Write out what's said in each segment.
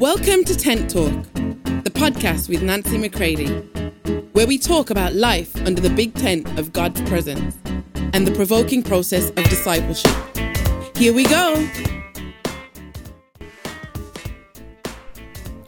Welcome to Tent Talk, the podcast with Nancy McCready, where we talk about life under the big tent of God's presence and the provoking process of discipleship. Here we go.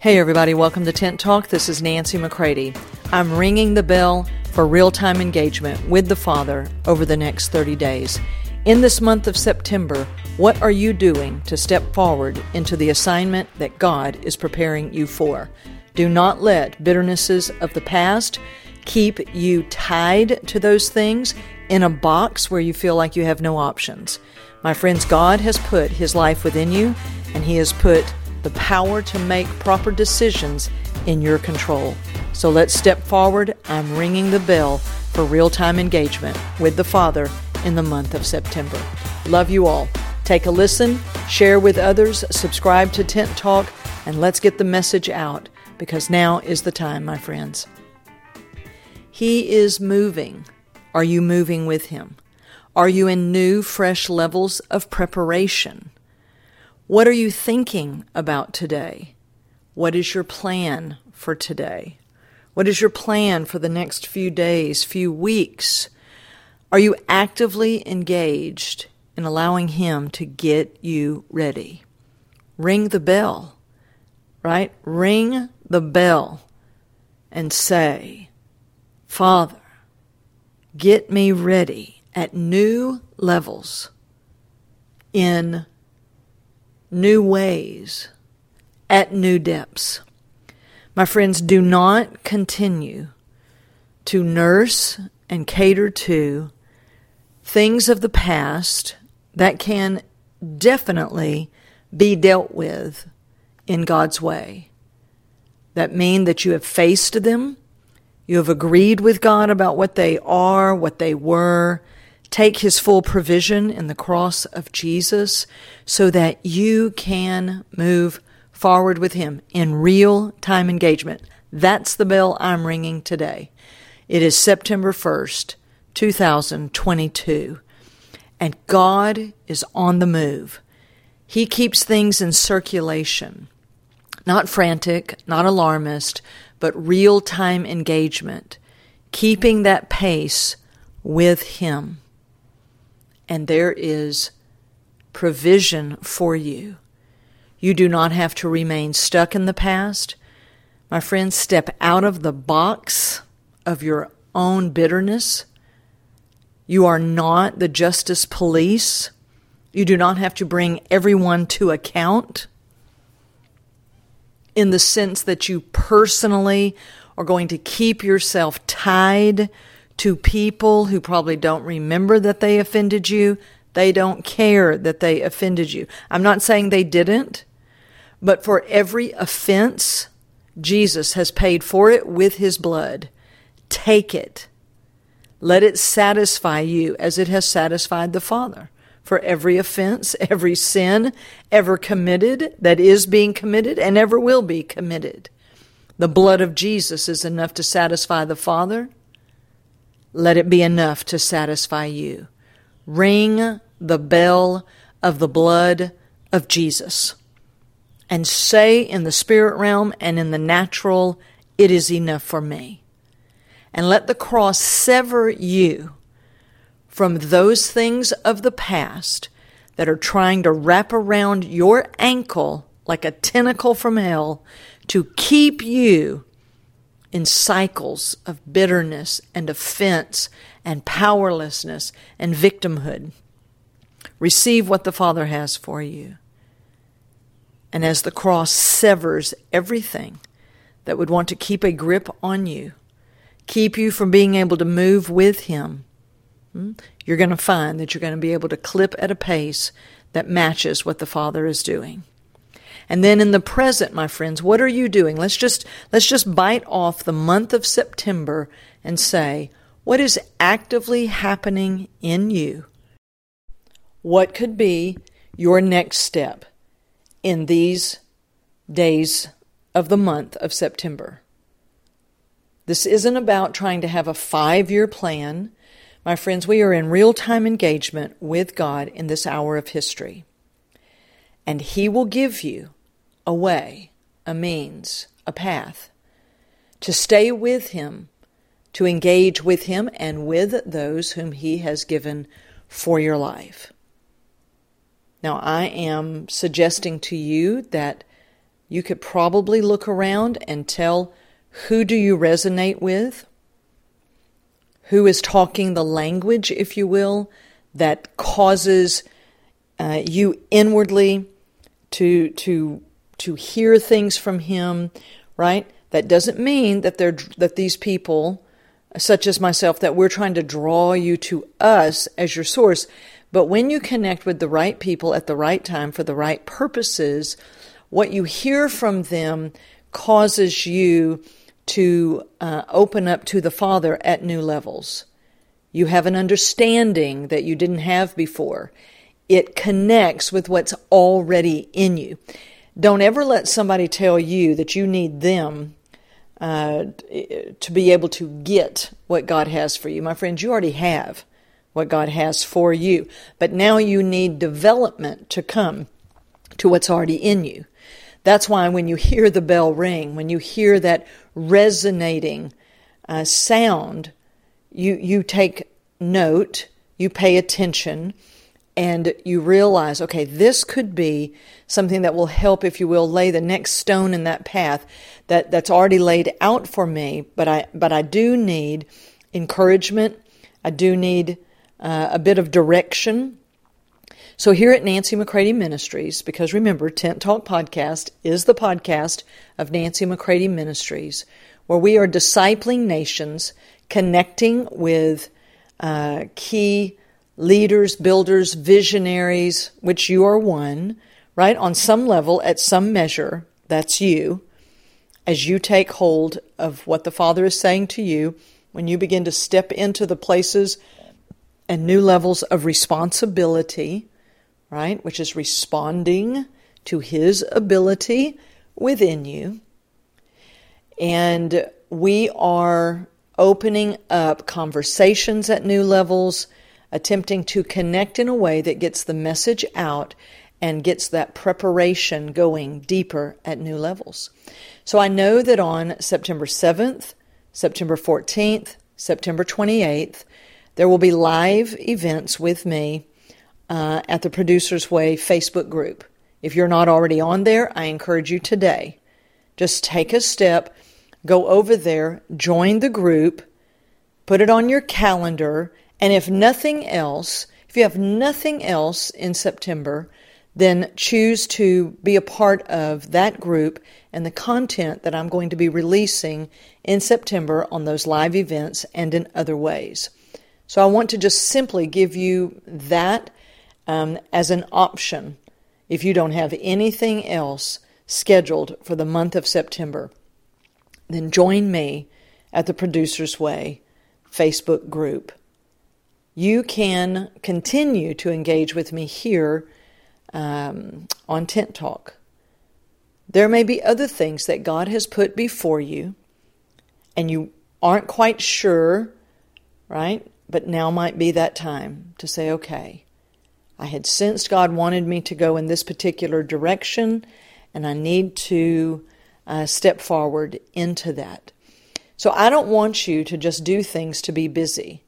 Hey, everybody, welcome to Tent Talk. This is Nancy McCready. I'm ringing the bell for real time engagement with the Father over the next 30 days. In this month of September, what are you doing to step forward into the assignment that God is preparing you for? Do not let bitternesses of the past keep you tied to those things in a box where you feel like you have no options. My friends, God has put His life within you, and He has put the power to make proper decisions in your control. So let's step forward. I'm ringing the bell for real time engagement with the Father in the month of September. Love you all. Take a listen, share with others, subscribe to Tent Talk, and let's get the message out because now is the time, my friends. He is moving. Are you moving with Him? Are you in new, fresh levels of preparation? What are you thinking about today? What is your plan for today? What is your plan for the next few days, few weeks? Are you actively engaged in allowing Him to get you ready. Ring the bell, right? Ring the bell and say, Father, get me ready at new levels, in new ways, at new depths. My friends, do not continue to nurse and cater to things of the past that can definitely be dealt with in God's way. That mean that you have faced them, you have agreed with God about what they are, what they were. Take his full provision in the cross of Jesus so that you can move forward with him in real time engagement. That's the bell I'm ringing today. It is September 1st, 2022. And God is on the move. He keeps things in circulation, not frantic, not alarmist, but real time engagement, keeping that pace with Him. And there is provision for you. You do not have to remain stuck in the past. My friends, step out of the box of your own bitterness you are not the justice police. You do not have to bring everyone to account in the sense that you personally are going to keep yourself tied to people who probably don't remember that they offended you. They don't care that they offended you. I'm not saying they didn't, but for every offense, Jesus has paid for it with his blood. Take it. Let it satisfy you as it has satisfied the Father. For every offense, every sin ever committed, that is being committed, and ever will be committed. The blood of Jesus is enough to satisfy the Father. Let it be enough to satisfy you. Ring the bell of the blood of Jesus and say in the spirit realm and in the natural, it is enough for me and let the cross sever you from those things of the past that are trying to wrap around your ankle like a tentacle from hell to keep you in cycles of bitterness and offense and powerlessness and victimhood. Receive what the Father has for you. And as the cross severs everything that would want to keep a grip on you, keep you from being able to move with Him, hmm, you're going to find that you're going to be able to clip at a pace that matches what the Father is doing. And then in the present, my friends, what are you doing? Let's just let's just bite off the month of September and say, what is actively happening in you? What could be your next step in these days of the month of September? This isn't about trying to have a five year plan. My friends, we are in real time engagement with God in this hour of history. And He will give you a way a means, a path, to stay with Him, to engage with Him and with those whom He has given for your life. Now, I am suggesting to you that you could probably look around and tell who do you resonate with? Who is talking the language, if you will, that causes uh, you inwardly to to to hear things from him, right? That doesn't mean that they're that these people, such as myself, that we're trying to draw you to us as your source. But when you connect with the right people at the right time for the right purposes, what you hear from them causes you to uh, open up to the Father at new levels. You have an understanding that you didn't have before. It connects with what's already in you. Don't ever let somebody tell you that you need them uh, to be able to get what God has for you. My friends, you already have what God has for you. But now you need development to come to what's already in you. That's why when you hear the bell ring, when you hear that resonating uh, sound, you, you take note, you pay attention, and you realize, okay, this could be something that will help, if you will, lay the next stone in that path that, that's already laid out for me. But I, but I do need encouragement. I do need uh, a bit of direction. So, here at Nancy McCready Ministries, because remember, Tent Talk Podcast is the podcast of Nancy McCready Ministries, where we are discipling nations, connecting with uh, key leaders, builders, visionaries, which you are one, right? On some level, at some measure, that's you. As you take hold of what the Father is saying to you, when you begin to step into the places and new levels of responsibility, right? Which is responding to His ability within you. And we are opening up conversations at new levels, attempting to connect in a way that gets the message out and gets that preparation going deeper at new levels. So I know that on September 7th, September 14th, September 28th, there will be live events with me uh, at the Producers Way Facebook group. If you're not already on there, I encourage you today. Just take a step, go over there, join the group, put it on your calendar, and if nothing else, if you have nothing else in September, then choose to be a part of that group and the content that I'm going to be releasing in September on those live events and in other ways. So I want to just simply give you that um, as an option if you don't have anything else scheduled for the month of September. Then join me at the Producer's Way Facebook group. You can continue to engage with me here um, on Tent Talk. There may be other things that God has put before you, and you aren't quite sure, right? But now might be that time to say, okay, I had sensed God wanted me to go in this particular direction, and I need to uh, step forward into that. So I don't want you to just do things to be busy.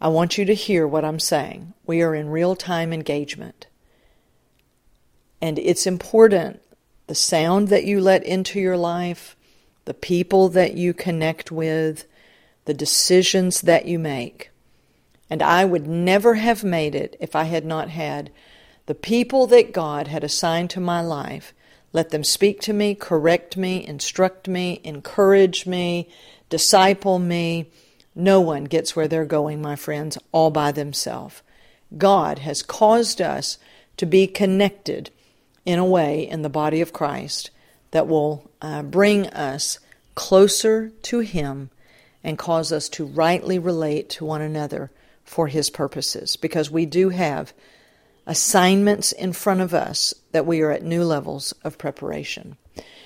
I want you to hear what I'm saying. We are in real time engagement. And it's important the sound that you let into your life, the people that you connect with, the decisions that you make. And I would never have made it if I had not had the people that God had assigned to my life. Let them speak to me, correct me, instruct me, encourage me, disciple me. No one gets where they're going, my friends, all by themselves. God has caused us to be connected in a way in the body of Christ that will uh, bring us closer to Him and cause us to rightly relate to one another for His purposes because we do have assignments in front of us that we are at new levels of preparation.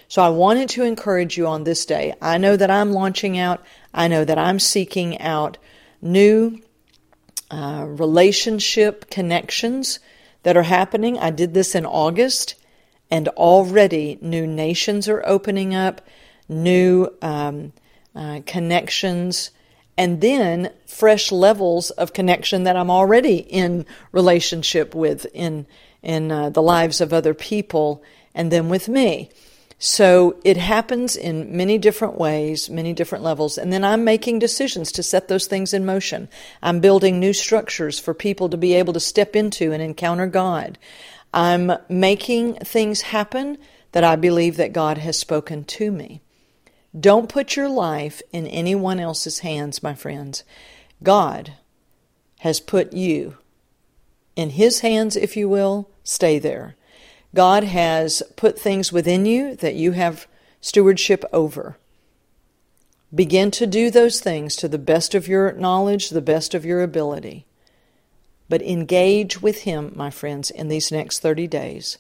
So I wanted to encourage you on this day. I know that I'm launching out, I know that I'm seeking out new uh, relationship connections that are happening. I did this in August, And already new nations are opening up, new um, uh, connections, and then fresh levels of connection that I'm already in relationship with in in uh, the lives of other people, and then with me. So it happens in many different ways, many different levels. And then I'm making decisions to set those things in motion. I'm building new structures for people to be able to step into and encounter God. I'm making things happen that I believe that God has spoken to me. Don't put your life in anyone else's hands, my friends. God has put you in His hands, if you will. Stay there. God has put things within you that you have stewardship over. Begin to do those things to the best of your knowledge, the best of your ability. But engage with Him, my friends, in these next 30 days,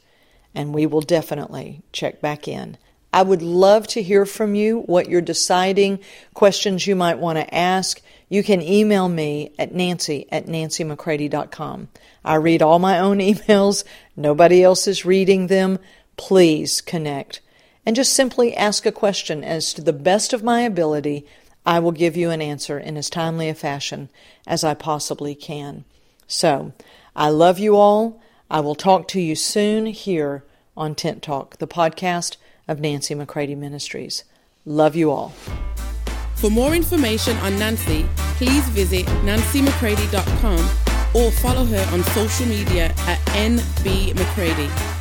and we will definitely check back in. I would love to hear from you what you're deciding, questions you might want to ask. You can email me at nancy at nancymccready.com. I read all my own emails. Nobody else is reading them. Please connect. And just simply ask a question as to the best of my ability. I will give you an answer in as timely a fashion as I possibly can. So, I love you all. I will talk to you soon here on Tent Talk, the podcast of Nancy McCready Ministries. Love you all. For more information on Nancy, please visit nancymccready.com or follow her on social media at NB McCready.